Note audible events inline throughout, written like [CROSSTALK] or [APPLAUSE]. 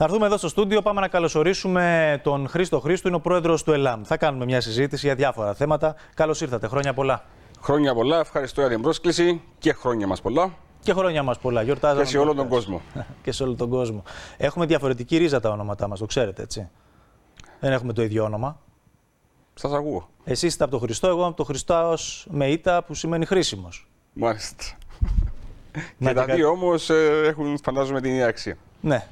Να έρθουμε εδώ στο στούντιο, πάμε να καλωσορίσουμε τον Χρήστο Χρήστο, είναι ο πρόεδρος του ΕΛΑΜ. Θα κάνουμε μια συζήτηση για διάφορα θέματα. Καλώς ήρθατε, χρόνια πολλά. Χρόνια πολλά, ευχαριστώ για την πρόσκληση και χρόνια μας πολλά. Και χρόνια μας πολλά, γιορτάζαμε. Και σε όλο τον κόσμο. [LAUGHS] και σε όλο τον κόσμο. Έχουμε διαφορετική ρίζα τα ονόματά μας, το ξέρετε έτσι. Δεν έχουμε το ίδιο όνομα. Σας ακούω. Εσείς είστε από τον Χριστό, εγώ από τον Χριστό με ήττα που σημαίνει χρήσιμος. Μάλιστα. [LAUGHS] και τα δύο όμως ε, έχουν φαντάζομαι την ίδια αξία. Ναι.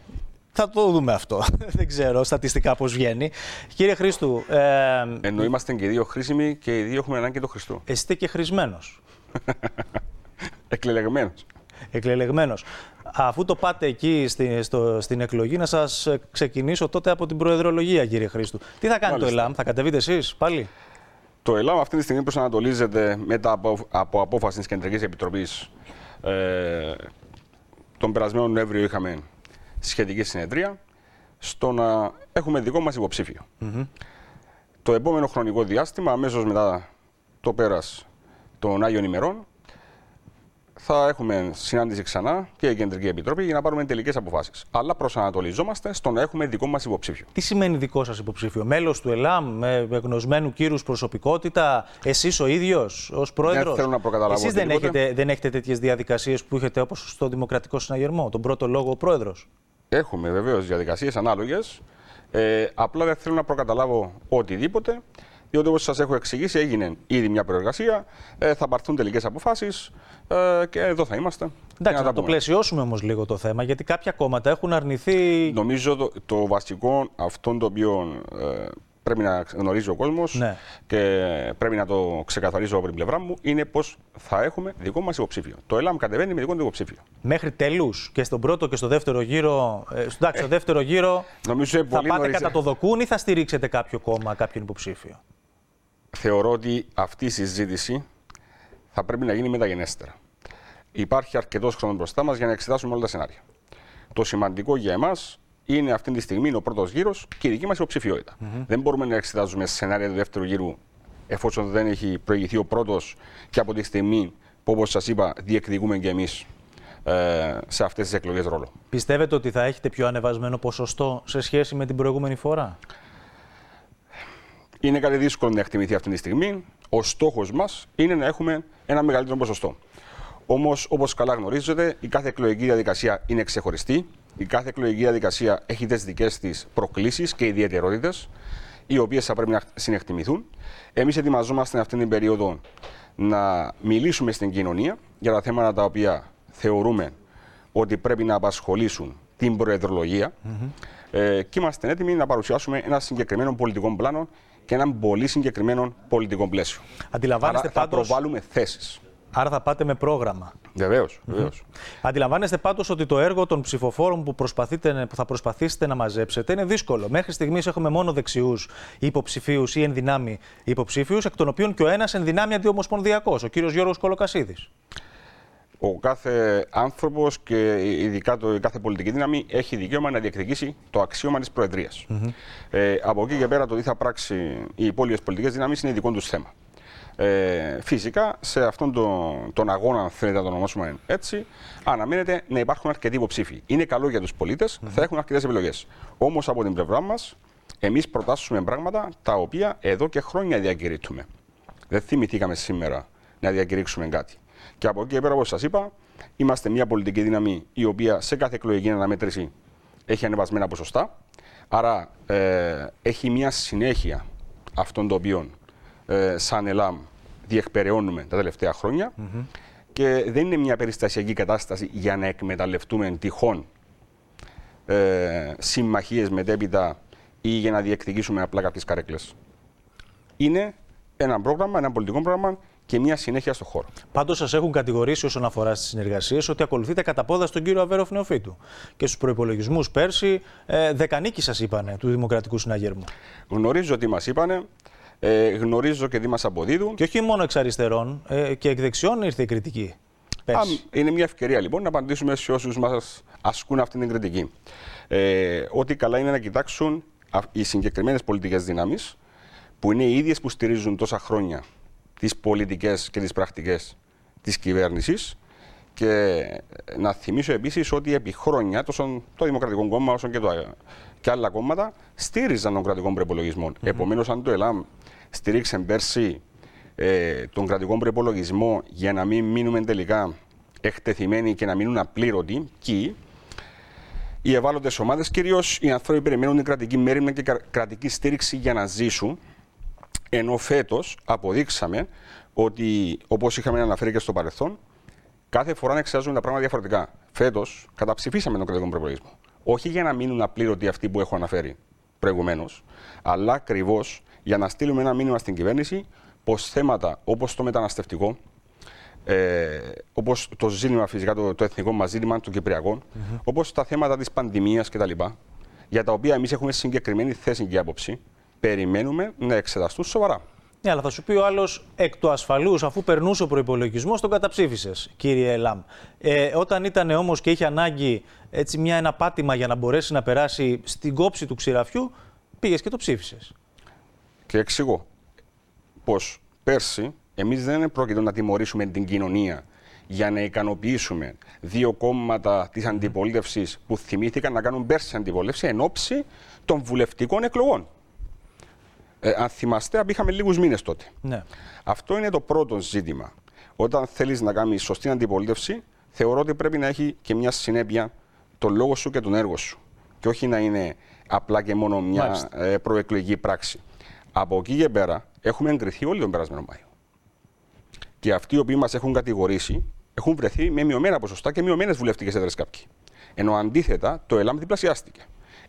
Θα το δούμε αυτό. [LAUGHS] Δεν ξέρω στατιστικά πώς βγαίνει. Κύριε Χρήστου. Ε, Ενώ είμαστε και οι δύο χρήσιμοι και οι δύο έχουμε ανάγκη το Χριστό. Είστε και χρησμένος. [LAUGHS] Εκλελεγμένος. Εκλελεγμένος. Αφού το πάτε εκεί στη, στο, στην εκλογή, να σας ξεκινήσω τότε από την προεδρολογία, κύριε Χρήστου. Τι θα κάνει Μάλιστα. το ΕΛΑΜ, θα κατεβείτε εσείς πάλι; Το ΕΛΑΜ αυτή τη στιγμή προσανατολίζεται μετά από, από απόφαση της Κεντρικής Επιτροπής. Ε, τον περασμένο Νοέμβριο είχαμε σχετική συνεδρία στο να έχουμε δικό μας υποψήφιο. Το επόμενο χρονικό διάστημα, αμέσως μετά το πέρας των Άγιων ημερών, θα έχουμε συνάντηση ξανά και η Κεντρική Επιτροπή για να πάρουμε τελικές αποφάσεις. Αλλά προσανατολιζόμαστε στο να έχουμε δικό μας υποψήφιο. Τι σημαίνει δικό σας υποψήφιο, Μέλος του ΕΛΑΜ, με γνωσμένου κύρους προσωπικότητα, εσείς ο ίδιος ως πρόεδρος; Δεν θέλω να προκαταλάβω. Εσείς δεν έχετε, δεν έχετε τέτοιες διαδικασίες που έχετε όπως στο Δημοκρατικό Συναγερμό, τον πρώτο λόγο ο πρόεδρος; Έχουμε βεβαίως διαδικασίες ανάλογες. Ε, απλά δεν θέλω να προκαταλάβω οτιδήποτε, διότι όπως σας έχω εξηγήσει, έγινε ήδη μια προεργασία. Ε, θα πάρθουν τελικές αποφάσεις ε, και εδώ θα είμαστε. Εντάξει, να, να το πλαισιώσουμε όμως λίγο το θέμα, γιατί κάποια κόμματα έχουν αρνηθεί. Νομίζω το, το βασικό, αυτό το οποίο ε, πρέπει να γνωρίζει ο κόσμος ναι. και πρέπει να το ξεκαθαρίζω από την πλευρά μου είναι πως θα έχουμε δικό μας υποψήφιο. Το ΕΛΑΜ κατεβαίνει με δικό του υποψήφιο. Μέχρι τέλους και στον πρώτο και στο δεύτερο γύρο. Ε, εντάξει, στο ε, δεύτερο γύρο νομίζω θα πάτε νωρίς... κατά το δοκούν ή θα στηρίξετε κάποιο κόμμα, κάποιον υποψήφιο; Θεωρώ ότι αυτή η συζήτηση θα πρέπει να γίνει μεταγενέστερα. Υπάρχει αρκετός χρόνος μπροστά μας για να εξετάσουμε όλα τα σενάρια. Το σημαντικό για εμάς είναι αυτή τη στιγμή ο πρώτος γύρος και η δική μας υποψηφιότητα. Mm-hmm. Δεν μπορούμε να εξετάζουμε σενάρια του δεύτερου γύρου εφόσον δεν έχει προηγηθεί ο πρώτος και από τη στιγμή που, όπως σας είπα, διεκδικούμε και εμείς ε, σε αυτές τις εκλογές ρόλο. Πιστεύετε ότι θα έχετε πιο ανεβασμένο ποσοστό σε σχέση με την προηγούμενη φορά; Είναι κάτι δύσκολο να εκτιμηθεί αυτή τη στιγμή. Ο στόχος μας είναι να έχουμε ένα μεγαλύτερο ποσοστό. Όμως, όπως καλά γνωρίζετε, η κάθε εκλογική διαδικασία είναι ξεχωριστή. Η κάθε εκλογική διαδικασία έχει τις δικές της προκλήσεις και ιδιαιτερότητες, οι οποίες θα πρέπει να συνεκτιμηθούν. Εμείς ετοιμαζόμαστε αυτή την περίοδο να μιλήσουμε στην κοινωνία για τα θέματα τα οποία θεωρούμε ότι πρέπει να απασχολήσουν την προεδρολογία mm-hmm. ε, και είμαστε έτοιμοι να παρουσιάσουμε ένα συγκεκριμένο πολιτικό πλάνο και ένα πολύ συγκεκριμένο πολιτικό πλαίσιο. Αντιλαμβάνεστε Άρα, πάντως... θα προβάλλουμε θέσεις. Άρα θα πάτε με πρόγραμμα. Βεβαίως. Αντιλαμβάνεστε πάντως ότι το έργο των ψηφοφόρων που, προσπαθείτε, που θα προσπαθήσετε να μαζέψετε είναι δύσκολο. Μέχρι στιγμής έχουμε μόνο δεξιούς υποψηφίους ή ενδυνάμει υποψήφιου, εκ των οποίων και ο ένας ενδυνάμει αντιομοσπονδιακός, ο κύριος Γιώργος Κολοκασίδης. Ο κάθε άνθρωπος και ειδικά το, η κάθε πολιτική δύναμη έχει δικαίωμα να διεκδικήσει το αξίωμα της Προεδρίας. Ε, από εκεί και πέρα το τι θα πράξει οι υπόλοιπες πολιτικές δυνάμεις είναι δικό τους θέμα. Ε, φυσικά σε αυτόν τον, τον αγώνα, αν θέλετε να τον ονομάσουμε έτσι, αναμένεται να υπάρχουν αρκετοί υποψήφοι. Είναι καλό για τους πολίτες, mm-hmm. θα έχουν αρκετές επιλογές. Όμως από την πλευρά μας, εμείς προτάσουμε πράγματα τα οποία εδώ και χρόνια διακηρύττουμε. Δεν θυμηθήκαμε σήμερα να διακηρύξουμε κάτι. Και από εκεί και πέρα, όπως σας είπα, είμαστε μια πολιτική δύναμη η οποία σε κάθε εκλογική αναμέτρηση έχει ανεβασμένα ποσοστά. Άρα ε, έχει μια συνέχεια αυτών των οποίων ε, σαν ΕΛΑΜ διεκπεραιώνουμε τα τελευταία χρόνια και δεν είναι μια περιστασιακή κατάσταση για να εκμεταλλευτούμε τυχόν ε, συμμαχίες μετέπειτα ή για να διεκδικήσουμε απλά κάποιες καρέκλες. Είναι ένα πρόγραμμα, ένα πολιτικό πρόγραμμα και μια συνέχεια στο χώρο. Πάντως, σας έχουν κατηγορήσει όσον αφορά στις συνεργασίες ότι ακολουθείτε κατά πόδα στον κύριο Αβέροφ Νεοφίτου. Και στους προπολογισμού πέρσι, ε, δεκανίκη σας είπανε του Δημοκρατικού Συναγερμού. Γνωρίζω τι μας είπανε. Ε, γνωρίζω και τι μας αποδίδουν. Και όχι μόνο εξ αριστερών, ε, και εκ δεξιών ήρθε η κριτική. Α, είναι μια ευκαιρία λοιπόν να απαντήσουμε σε όσους μας ασκούν αυτή την κριτική. Ε, ότι καλά είναι να κοιτάξουν οι συγκεκριμένες πολιτικές δυνάμεις, που είναι οι ίδιες που στηρίζουν τόσα χρόνια τις πολιτικές και τις πρακτικές της κυβέρνησης Και να θυμίσω επίσης ότι επί χρόνια τόσο το Δημοκρατικό Κόμμα όσο και, το, και άλλα κόμματα στήριζαν τον κρατικό προπολογισμό. Mm-hmm. Επομένως, αν το ΕΛΑΜ στηρίξε πέρσι ε, τον κρατικό προπολογισμό για να μην μείνουμε τελικά εκτεθειμένοι και να μείνουν απλήρωτοι, και οι ευάλωτες ομάδες, κυρίως οι άνθρωποι περιμένουν την κρατική μέρημνα και κρατική στήριξη για να ζήσουν. Ενώ φέτος αποδείξαμε ότι, όπως είχαμε αναφέρει και στο παρελθόν, κάθε φορά εξετάζουμε τα πράγματα διαφορετικά. Φέτος καταψηφίσαμε τον κρατικό προπολογισμό. Όχι για να μείνουν απλήρωτοι αυτοί που έχω αναφέρει προηγουμένως, αλλά ακριβώς για να στείλουμε ένα μήνυμα στην κυβέρνηση πως θέματα όπως το μεταναστευτικό, ε, όπως το ζήτημα φυσικά, το, το εθνικό μας ζήτημα, το κυπριακό, mm-hmm. όπως τα θέματα της πανδημίας κτλ., για τα οποία εμείς έχουμε συγκεκριμένη θέση και άποψη, περιμένουμε να εξεταστούν σοβαρά. Ναι, αλλά θα σου πει ο άλλος εκ του ασφαλούς, αφού περνούσε ο προπολογισμό, τον καταψήφισες, κύριε Λαμ. Ε, όταν ήταν όμως και είχε ανάγκη έτσι, μια, ένα πάτημα για να μπορέσει να περάσει στην κόψη του ξηραφιού, πήγες και το ψήφισες. Και εξηγώ πω πέρσι εμείς δεν πρόκειται να τιμωρήσουμε την κοινωνία για να ικανοποιήσουμε δύο κόμματα της αντιπολίτευσης που θυμήθηκαν να κάνουν πέρσι αντιπολίτευση εν ώψη των βουλευτικών εκλογών. Ε, αν θυμάστε, είχαμε λίγους μήνες τότε. Ναι. Αυτό είναι το πρώτο ζήτημα. Όταν θέλεις να κάνεις σωστή αντιπολίτευση, θεωρώ ότι πρέπει να έχει και μια συνέπεια το λόγο σου και τον έργο σου. Και όχι να είναι απλά και μόνο μια ε, προεκλογική πράξη. Από εκεί και πέρα έχουμε εγκριθεί όλοι τον περασμένο Μάιο. Και αυτοί οι οποίοι μας έχουν κατηγορήσει έχουν βρεθεί με μειωμένα ποσοστά και μειωμένες βουλευτικές έδρες κάποιοι. Ενώ αντίθετα το ΕΛΑΜ διπλασιάστηκε.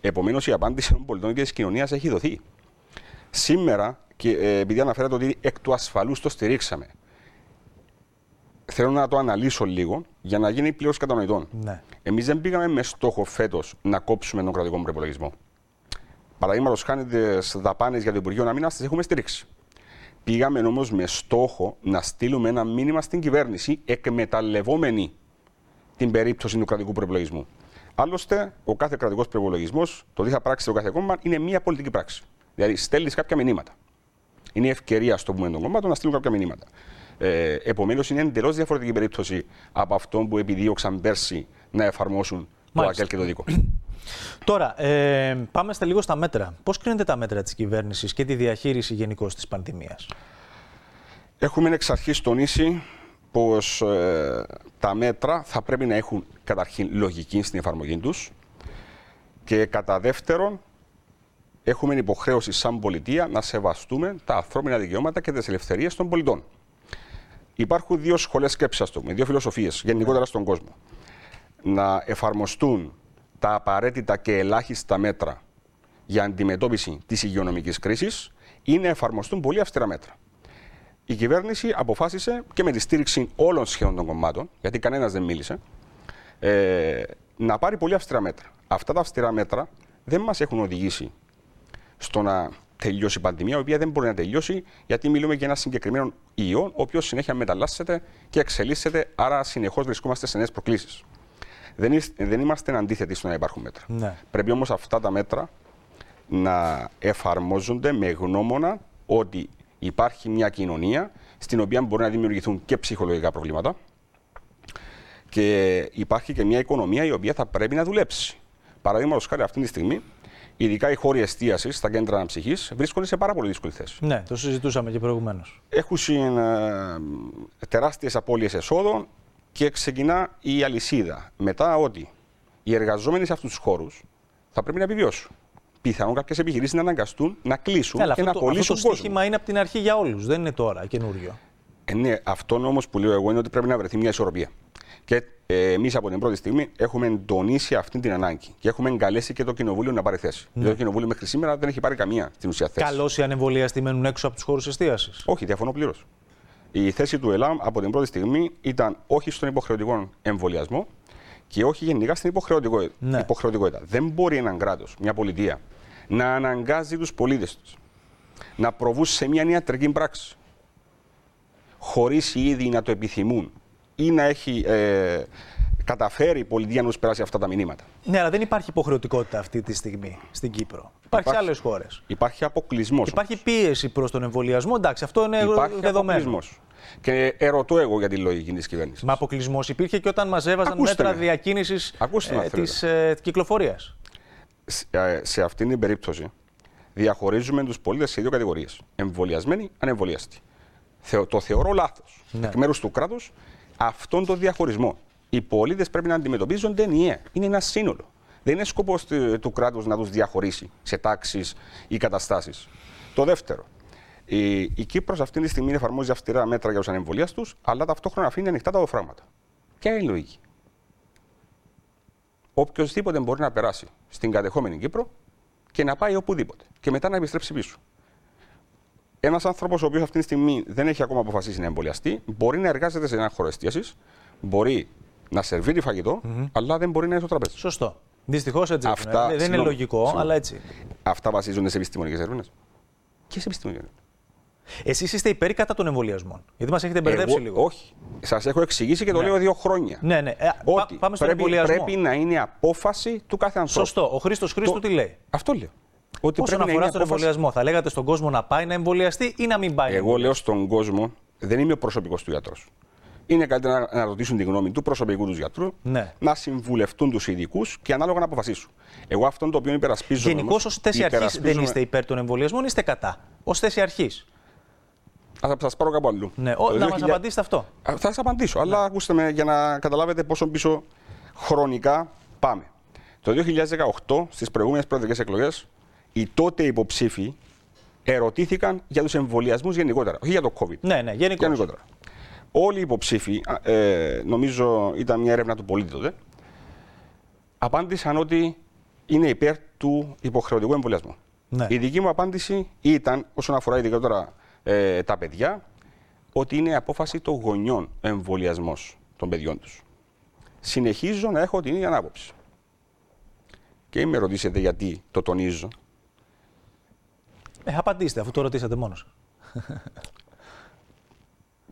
Επομένως η απάντηση των πολιτών και της κοινωνίας έχει δοθεί. Σήμερα, και ε, επειδή αναφέρατε ότι εκ του ασφαλούς το στηρίξαμε, θέλω να το αναλύσω λίγο για να γίνει πλήρως κατανοητό. Ναι. Εμείς δεν πήγαμε με στόχο φέτος να κόψουμε τον κρατικό προπολογισμό. Παραδείγματος χάρη τι δαπάνες για το Υπουργείο Αμήνα τι έχουμε στηρίξει. Πήγαμε όμως με στόχο να στείλουμε ένα μήνυμα στην κυβέρνηση εκμεταλλευόμενη την περίπτωση του κρατικού προπολογισμού. Άλλωστε, ο κάθε κρατικός προπολογισμός, το τι θα πράξει το κάθε κόμμα, είναι μια πολιτική πράξη. Δηλαδή, στέλνεις κάποια μηνύματα. Είναι η ευκαιρία, στο πούμε, των κομμάτων να στείλουν κάποια μηνύματα. Ε, Επομένως, είναι εντελώς διαφορετική περίπτωση από αυτό που επιδίωξαν πέρσι να εφαρμόσουν Μάλιστα. το ΑΚΕΛ και το ΔΙΚΟ. Τώρα, ε, πάμε στα λίγο στα μέτρα. Πώς κρίνετε τα μέτρα της κυβέρνησης και τη διαχείριση γενικώ της πανδημίας, Έχουμε εξ αρχής τονίσει πως ε, τα μέτρα θα πρέπει να έχουν καταρχήν λογική στην εφαρμογή τους και κατά δεύτερον έχουμε υποχρέωση σαν πολιτεία να σεβαστούμε τα ανθρώπινα δικαιώματα και τις ελευθερίες των πολιτών. Υπάρχουν δύο σχολές σκέψης, ας πούμε, δύο φιλοσοφίες γενικότερα στον κόσμο. Να εφαρμοστούν τα απαραίτητα και ελάχιστα μέτρα για αντιμετώπιση της υγειονομικής κρίσης ή να εφαρμοστούν πολύ αυστηρά μέτρα. Η κυβέρνηση αποφάσισε και με τη στήριξη όλων σχεδόν των κομμάτων, γιατί κανένας δεν μίλησε, ε, να πάρει πολύ αυστηρά μέτρα. Αυτά τα αυστηρά μέτρα δεν μας έχουν οδηγήσει στο να τελειώσει η πανδημία, η οποία δεν μπορεί να τελειώσει, γιατί μιλούμε για ένα συγκεκριμένο ιό, ο οποίος συνέχεια μεταλλάσσεται και εξελίσσεται, άρα συνεχώς βρισκόμαστε σε νέες προκλήσεις. Δεν, δεν είμαστε αντίθετοι στο να υπάρχουν μέτρα. Ναι. Πρέπει όμως αυτά τα μέτρα να εφαρμόζονται με γνώμονα ότι υπάρχει μια κοινωνία στην οποία μπορεί να δημιουργηθούν και ψυχολογικά προβλήματα και υπάρχει και μια οικονομία η οποία θα πρέπει να δουλέψει. Παραδείγματος χάρη αυτή τη στιγμή ειδικά οι χώροι εστίασης στα κέντρα αναψυχής, βρίσκονται σε πάρα πολύ δύσκολη θέση. Ναι, το συζητούσαμε και προηγουμένως. Έχουν ε, τεράστιες απώλειες εσόδων και ξεκινά η αλυσίδα. Μετά ότι οι εργαζόμενοι σε αυτούς τους χώρους θα πρέπει να επιβιώσουν. Πιθανόν κάποιες επιχειρήσεις να αναγκαστούν να κλείσουν Έλα, και να το, κολλήσουν αυτό το στοίχημα είναι από την αρχή για όλους. Δεν είναι τώρα καινούριο. Ε, ναι, αυτό όμως που λέω εγώ είναι ότι πρέπει να βρεθεί μια ισορροπία. Και ε, εμείς από την πρώτη στιγμή έχουμε εντονίσει αυτή την ανάγκη και έχουμε εγκαλέσει και το Κοινοβούλιο να πάρει θέση. Ναι. Το Κοινοβούλιο μέχρι σήμερα δεν έχει πάρει καμία στην ουσία θέση. Καλώς οι ανεμβολίαστοι μένουν έξω από τους χώρους εστίασης. Όχι, διαφωνώ πλήρως. Η θέση του ΕΛΑΜ από την πρώτη στιγμή ήταν όχι στον υποχρεωτικό εμβολιασμό και όχι γενικά στην υποχρεωτικότητα. Ναι. υποχρεωτικότητα. Δεν μπορεί ένα κράτος, μια πολιτεία, να αναγκάζει τους πολίτες τους να προβούν σε μια ιατρική πράξη χωρίς ήδη να το επιθυμούν ή να έχει ε, καταφέρει η πολιτεία να περάσει αυτά τα μηνύματα. Ναι, αλλά δεν υπάρχει υποχρεωτικότητα αυτή τη στιγμή στην Κύπρο. Υπάρχει, σε άλλες χώρες. Υπάρχει αποκλεισμός. Υπάρχει πίεση προς τον εμβολιασμό. Εντάξει, αυτό είναι υπάρχει δεδομένο. Και ερωτώ εγώ για τη λογική της κυβέρνησης. Μα αποκλεισμός υπήρχε και όταν μαζεύαζαν Ακούστε μέτρα με. διακίνησης Ακούστε με, αν της ε, κυκλοφορίας. Σε, ε, σε αυτήν την περίπτωση διαχωρίζουμε τους πολίτες σε δύο κατηγορίες. Εμβολιασμένοι, ανεμβολιαστοί. Θεω, το θεωρώ λάθος. Ναι. Εκ μέρους του κράτους αυτόν τον διαχωρισμό. Οι πολίτες πρέπει να αντιμετωπίζονται ενιαία. Είναι ένα σύνολο. Δεν είναι σκοπός του, του κράτους να τους διαχωρίσει σε τάξεις ή καταστάσεις. Το δεύτερο. Η, η Κύπρος αυτή τη στιγμή εφαρμόζει αυστηρά μέτρα για τους ανεμβολίαστου, αλλά ταυτόχρονα αφήνει ανοιχτά τα οφράγματα. Ποια είναι η λογική; Οποιοδήποτε μπορεί να περάσει στην κατεχόμενη Κύπρο και να πάει οπουδήποτε και μετά να επιστρέψει πίσω. Ένας άνθρωπος ο οποίος αυτή τη στιγμή δεν έχει ακόμα αποφασίσει να εμβολιαστεί, μπορεί να εργάζεται σε ένα χώρο εστίασης, μπορεί να σερβίρει φαγητό, αλλά δεν μπορεί να είναι στο τραπέζι. Σωστό. Δυστυχώς έτσι. Αυτά- είναι. Δεν είναι συγγνώμη, λογικό, συγγνώμη. αλλά έτσι. Αυτά βασίζονται σε επιστημονικές έρευνες. Και σε επιστημονικές έρευνες. Εσείς είστε υπέρ ή κατά των εμβολιασμών; Γιατί μας έχετε μπερδέψει λίγο. Όχι. Σας έχω εξηγήσει και το λέω δύο χρόνια. Ναι, ναι. Ε, πά- Ότι πάμε στον πρέπει, εμβολιασμό. πρέπει να είναι απόφαση του κάθε ανθρώπου. Σωστό. Ο Χρήστος Χρήστου Το- τι λέει; Αυτό λέω. Ότι Όσον πρέπει να αφορά είναι στον απόφαση. εμβολιασμό, θα λέγατε στον κόσμο να πάει να εμβολιαστεί ή να μην πάει. να Εγώ λέω στον κόσμο, δεν είμαι ο προσωπικός του γιατρός. Είναι καλύτερα να, να ρωτήσουν τη γνώμη του προσωπικού τους γιατρού, Ναι. να συμβουλευτούν τους ειδικούς και ανάλογα να αποφασίσουν. Εγώ αυτόν το οποίο υπερασπίζομαι. Γενικώς, ως όμως, θέση αρχής δεν υπερασπίζομαι- είστε υπέρ των εμβολιασμών, είστε κατά. Ω θέση αρχής. Α, θα σας πάρω κάπου αλλού. Ναι. Το Ο, να μας 2000 απαντήσετε αυτό. Α, Θα σας απαντήσω, αλλά ακούστε με για να καταλάβετε πόσο πίσω χρονικά πάμε. Το 2018, στις προηγούμενες προεδρικές εκλογές, οι τότε υποψήφοι ερωτήθηκαν για τους εμβολιασμούς γενικότερα, όχι για το COVID. Ναι, ναι, γενικώς. Γενικότερα. Όλοι οι υποψήφοι, α, ε, νομίζω ήταν μια έρευνα του πολίτη τότε, απάντησαν ότι είναι υπέρ του υποχρεωτικού εμβολιασμού. Ναι. Η δική μου απάντηση ήταν, όσον αφορά ειδικότερα ε, τα παιδιά, ότι είναι απόφαση των γονιών εμβολιασμός των παιδιών τους. Συνεχίζω να έχω την ίδια άποψη. Και με ρωτήσετε γιατί το τονίζω. Ε, απαντήστε, αφού το ρωτήσατε μόνος σα.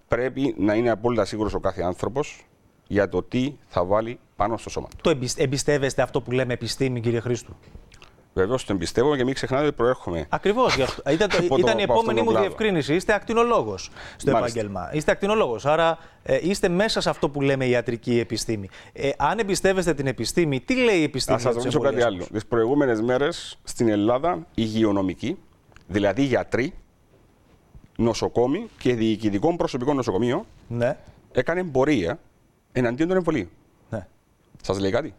Πρέπει να είναι απόλυτα σίγουρος ο κάθε άνθρωπος για το τι θα βάλει πάνω στο σώμα του. Το εμπισ- εμπιστεύεστε αυτό που λέμε επιστήμη, κύριε Χρήστου; Βεβαίως το εμπιστεύω και μην ξεχνάτε ότι προέρχομαι. Ακριβώς. Ήταν, το- [LAUGHS] Από το- ήταν η από αυτόν επόμενη τον μου κλάδο. διευκρίνηση. Είστε ακτινολόγος στο Μάλιστα. επάγγελμα. Είστε ακτινολόγος. Άρα ε, είστε μέσα σε αυτό που λέμε ιατρική επιστήμη. Ε, αν εμπιστεύεστε την επιστήμη, τι λέει η επιστήμη Να σας για τους ρωτήσω κάτι εμβολιασμούς; άλλο. Τις προηγούμενες μέρες στην Ελλάδα, υγειονομικοί, δηλαδή γιατροί, νοσοκόμοι και διοικητικών προσωπικών νοσοκομείων, Ναι. έκανε πορεία εναντίον των εμβολίων. ναι. Σας λέει κάτι;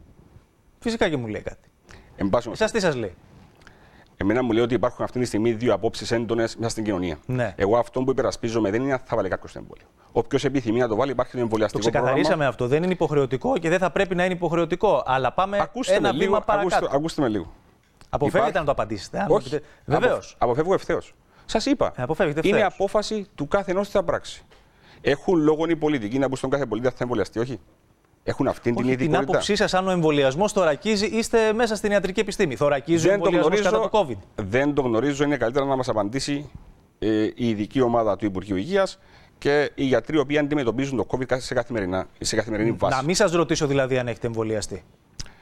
Φυσικά και μου λέει κάτι. Εν πάση Εσάς τι σας λέει; Εμένα μου λέει ότι υπάρχουν αυτή τη στιγμή δύο απόψεις έντονες μέσα στην κοινωνία. Ναι. Εγώ αυτό που υπερασπίζομαι δεν είναι αν θα βάλει κάποιος το εμβόλιο. Όποιος επιθυμεί να το βάλει, υπάρχει το Το εμβολιαστικό ξεκαθαρίσαμε πρόγραμμα. αυτό. Δεν είναι υποχρεωτικό και δεν θα πρέπει να είναι υποχρεωτικό. Αλλά πάμε Ακούστε ένα με βήμα λίγο. παρακάτω. Ακούστε, ακούστε με λίγο. Αποφεύγετε Υπάρχει- να το απαντήσετε. Όχι. Βεβαίως. Απο- Αποφεύγω ευθέως. Σας είπα. Ε, αποφεύγετε είναι ευθέως. απόφαση του κάθε ενός τι θα πράξει. Έχουν λόγο οι πολιτικοί να μπουν στον κάθε πολίτη αν θα εμβολιαστεί, όχι. Έχουν αυτήν την Όχι την ειδικότητα. άποψή σας, αν ο εμβολιασμός θωρακίζει, είστε μέσα στην ιατρική επιστήμη. Θωρακίζει ο Δεν το, εμβολιασμός κατά γνωρίζω, το COVID. δεν το γνωρίζω. Είναι καλύτερα να μας απαντήσει ε, η ειδική ομάδα του Υπουργείου Υγείας και οι γιατροί οι οποίοι αντιμετωπίζουν το COVID σε, καθημερινά, σε καθημερινή βάση. Να μην σας ρωτήσω δηλαδή αν έχετε εμβολιαστεί.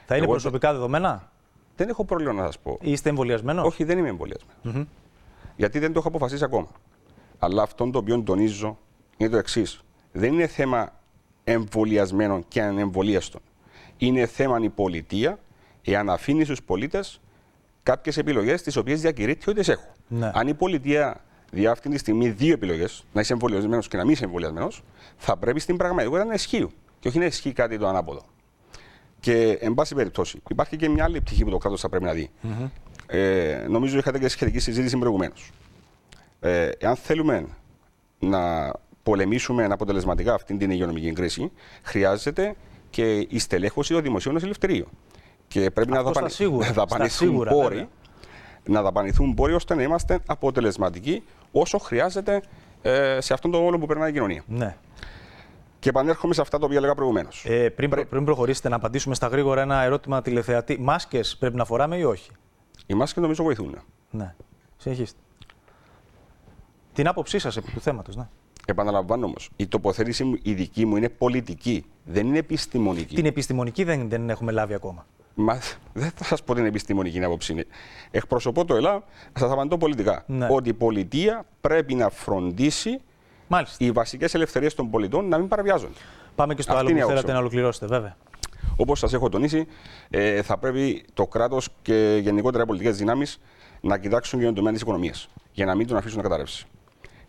Θα είναι Εγώ προσωπικά δεδομένα; Δεν έχω πρόβλημα να σας πω. Είστε εμβολιασμένος; Όχι, δεν είμαι εμβολιασμένος. Γιατί δεν το έχω αποφασίσει ακόμα. Αλλά αυτό το οποίο τονίζω είναι το εξής. Δεν είναι θέμα εμβολιασμένων και ανεμβολίαστων. Είναι θέμα η πολιτεία εάν αφήνει στους πολίτες κάποιες επιλογές τις οποίες διακηρύττει ότι τι έχω. Ναι. Αν η πολιτεία διά αυτή τη στιγμή δύο επιλογές, να είσαι εμβολιασμένος και να μην είσαι εμβολιασμένος, θα πρέπει στην πραγματικότητα να ισχύει και όχι να ισχύει κάτι το ανάποδο. Και, εν πάση περιπτώσει, υπάρχει και μια άλλη πτυχή που το κράτος θα πρέπει να δει. Ε, νομίζω είχατε και σχετική συζήτηση προηγουμένως. Ε, εάν θέλουμε να πολεμήσουμε αποτελεσματικά αυτή την υγειονομική κρίση, χρειάζεται και η στελέχωση των δημοσίων ελευθερίων. Και πρέπει να, Αυτό στα δαπανη... σίγουρα, [LAUGHS] να στα δαπανηθούν σίγουρα, πόροι, βέβαια. να δαπανηθούν πόροι ώστε να είμαστε αποτελεσματικοί όσο χρειάζεται ε, σε αυτόν τον όλο που περνάει η κοινωνία. Ναι. Και επανέρχομαι σε αυτά τα οποία έλεγα προηγουμένως. Ε, πριν, προ- πριν προχωρήσετε, να απαντήσουμε στα γρήγορα ένα ερώτημα τηλεθεατή. Μάσκες πρέπει να φοράμε ή όχι; Οι μάσκες νομίζω βοηθούν. Ναι. Συνεχίστε. Την άποψή σας επί του θέματος. Ναι. Επαναλαμβάνω όμως, η τοποθέτηση μου, η δική μου είναι πολιτική, δεν είναι επιστημονική. Την επιστημονική δεν, δεν έχουμε λάβει ακόμα. Μα δεν θα σας πω την επιστημονική άποψη. Εκπροσωπώ το ΕΛΑ, θα σας απαντώ πολιτικά. Ναι. Ότι η πολιτεία πρέπει να φροντίσει Μάλιστα. οι βασικές ελευθερίες των πολιτών να μην παραβιάζονται. Πάμε και στο Αυτή άλλο είναι που η θέλατε άποψη να μου. ολοκληρώσετε, βέβαια. Όπως σας έχω τονίσει, ε, θα πρέπει το κράτος και γενικότερα οι πολιτικές δυνάμεις να κοιτάξουν και τον τομέα τη οικονομία για να μην τον αφήσουν να καταρρεύσει.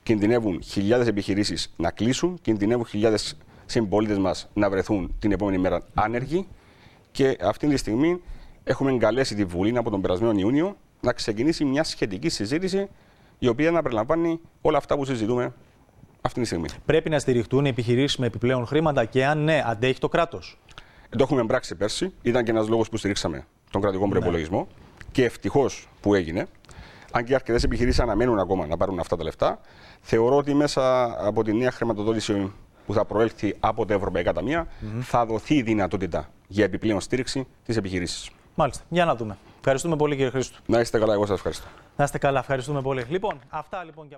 Κινδυνεύουν χιλιάδες επιχειρήσεις να κλείσουν, κινδυνεύουν χιλιάδες συμπολίτες μας να βρεθούν την επόμενη μέρα άνεργοι και αυτή τη στιγμή έχουμε εγκαλέσει τη Βουλή από τον περασμένο Ιούνιο να ξεκινήσει μια σχετική συζήτηση η οποία να περιλαμβάνει όλα αυτά που συζητούμε αυτή τη στιγμή. Πρέπει να στηριχτούν οι επιχειρήσεις με επιπλέον χρήματα και αν ναι, αντέχει το κράτος. Το έχουμε πράξει πέρσι. Ήταν και ένας λόγος που στηρίξαμε τον κρατικό προπολογισμό. Και ευτυχώς που έγινε. Αν και αρκετές επιχειρήσεις αναμένουν ακόμα να πάρουν αυτά τα λεφτά, θεωρώ ότι μέσα από τη νέα χρηματοδότηση που θα προέλθει από τα Ευρωπαϊκά Ταμεία θα δοθεί η δυνατότητα για επιπλέον στήριξη της επιχειρήσης. Μάλιστα. Για να δούμε. Ευχαριστούμε πολύ, κύριε Χρήστο. Να είστε καλά, εγώ σας ευχαριστώ. Να είστε καλά. Ευχαριστούμε πολύ. Λοιπόν, αυτά λοιπόν για.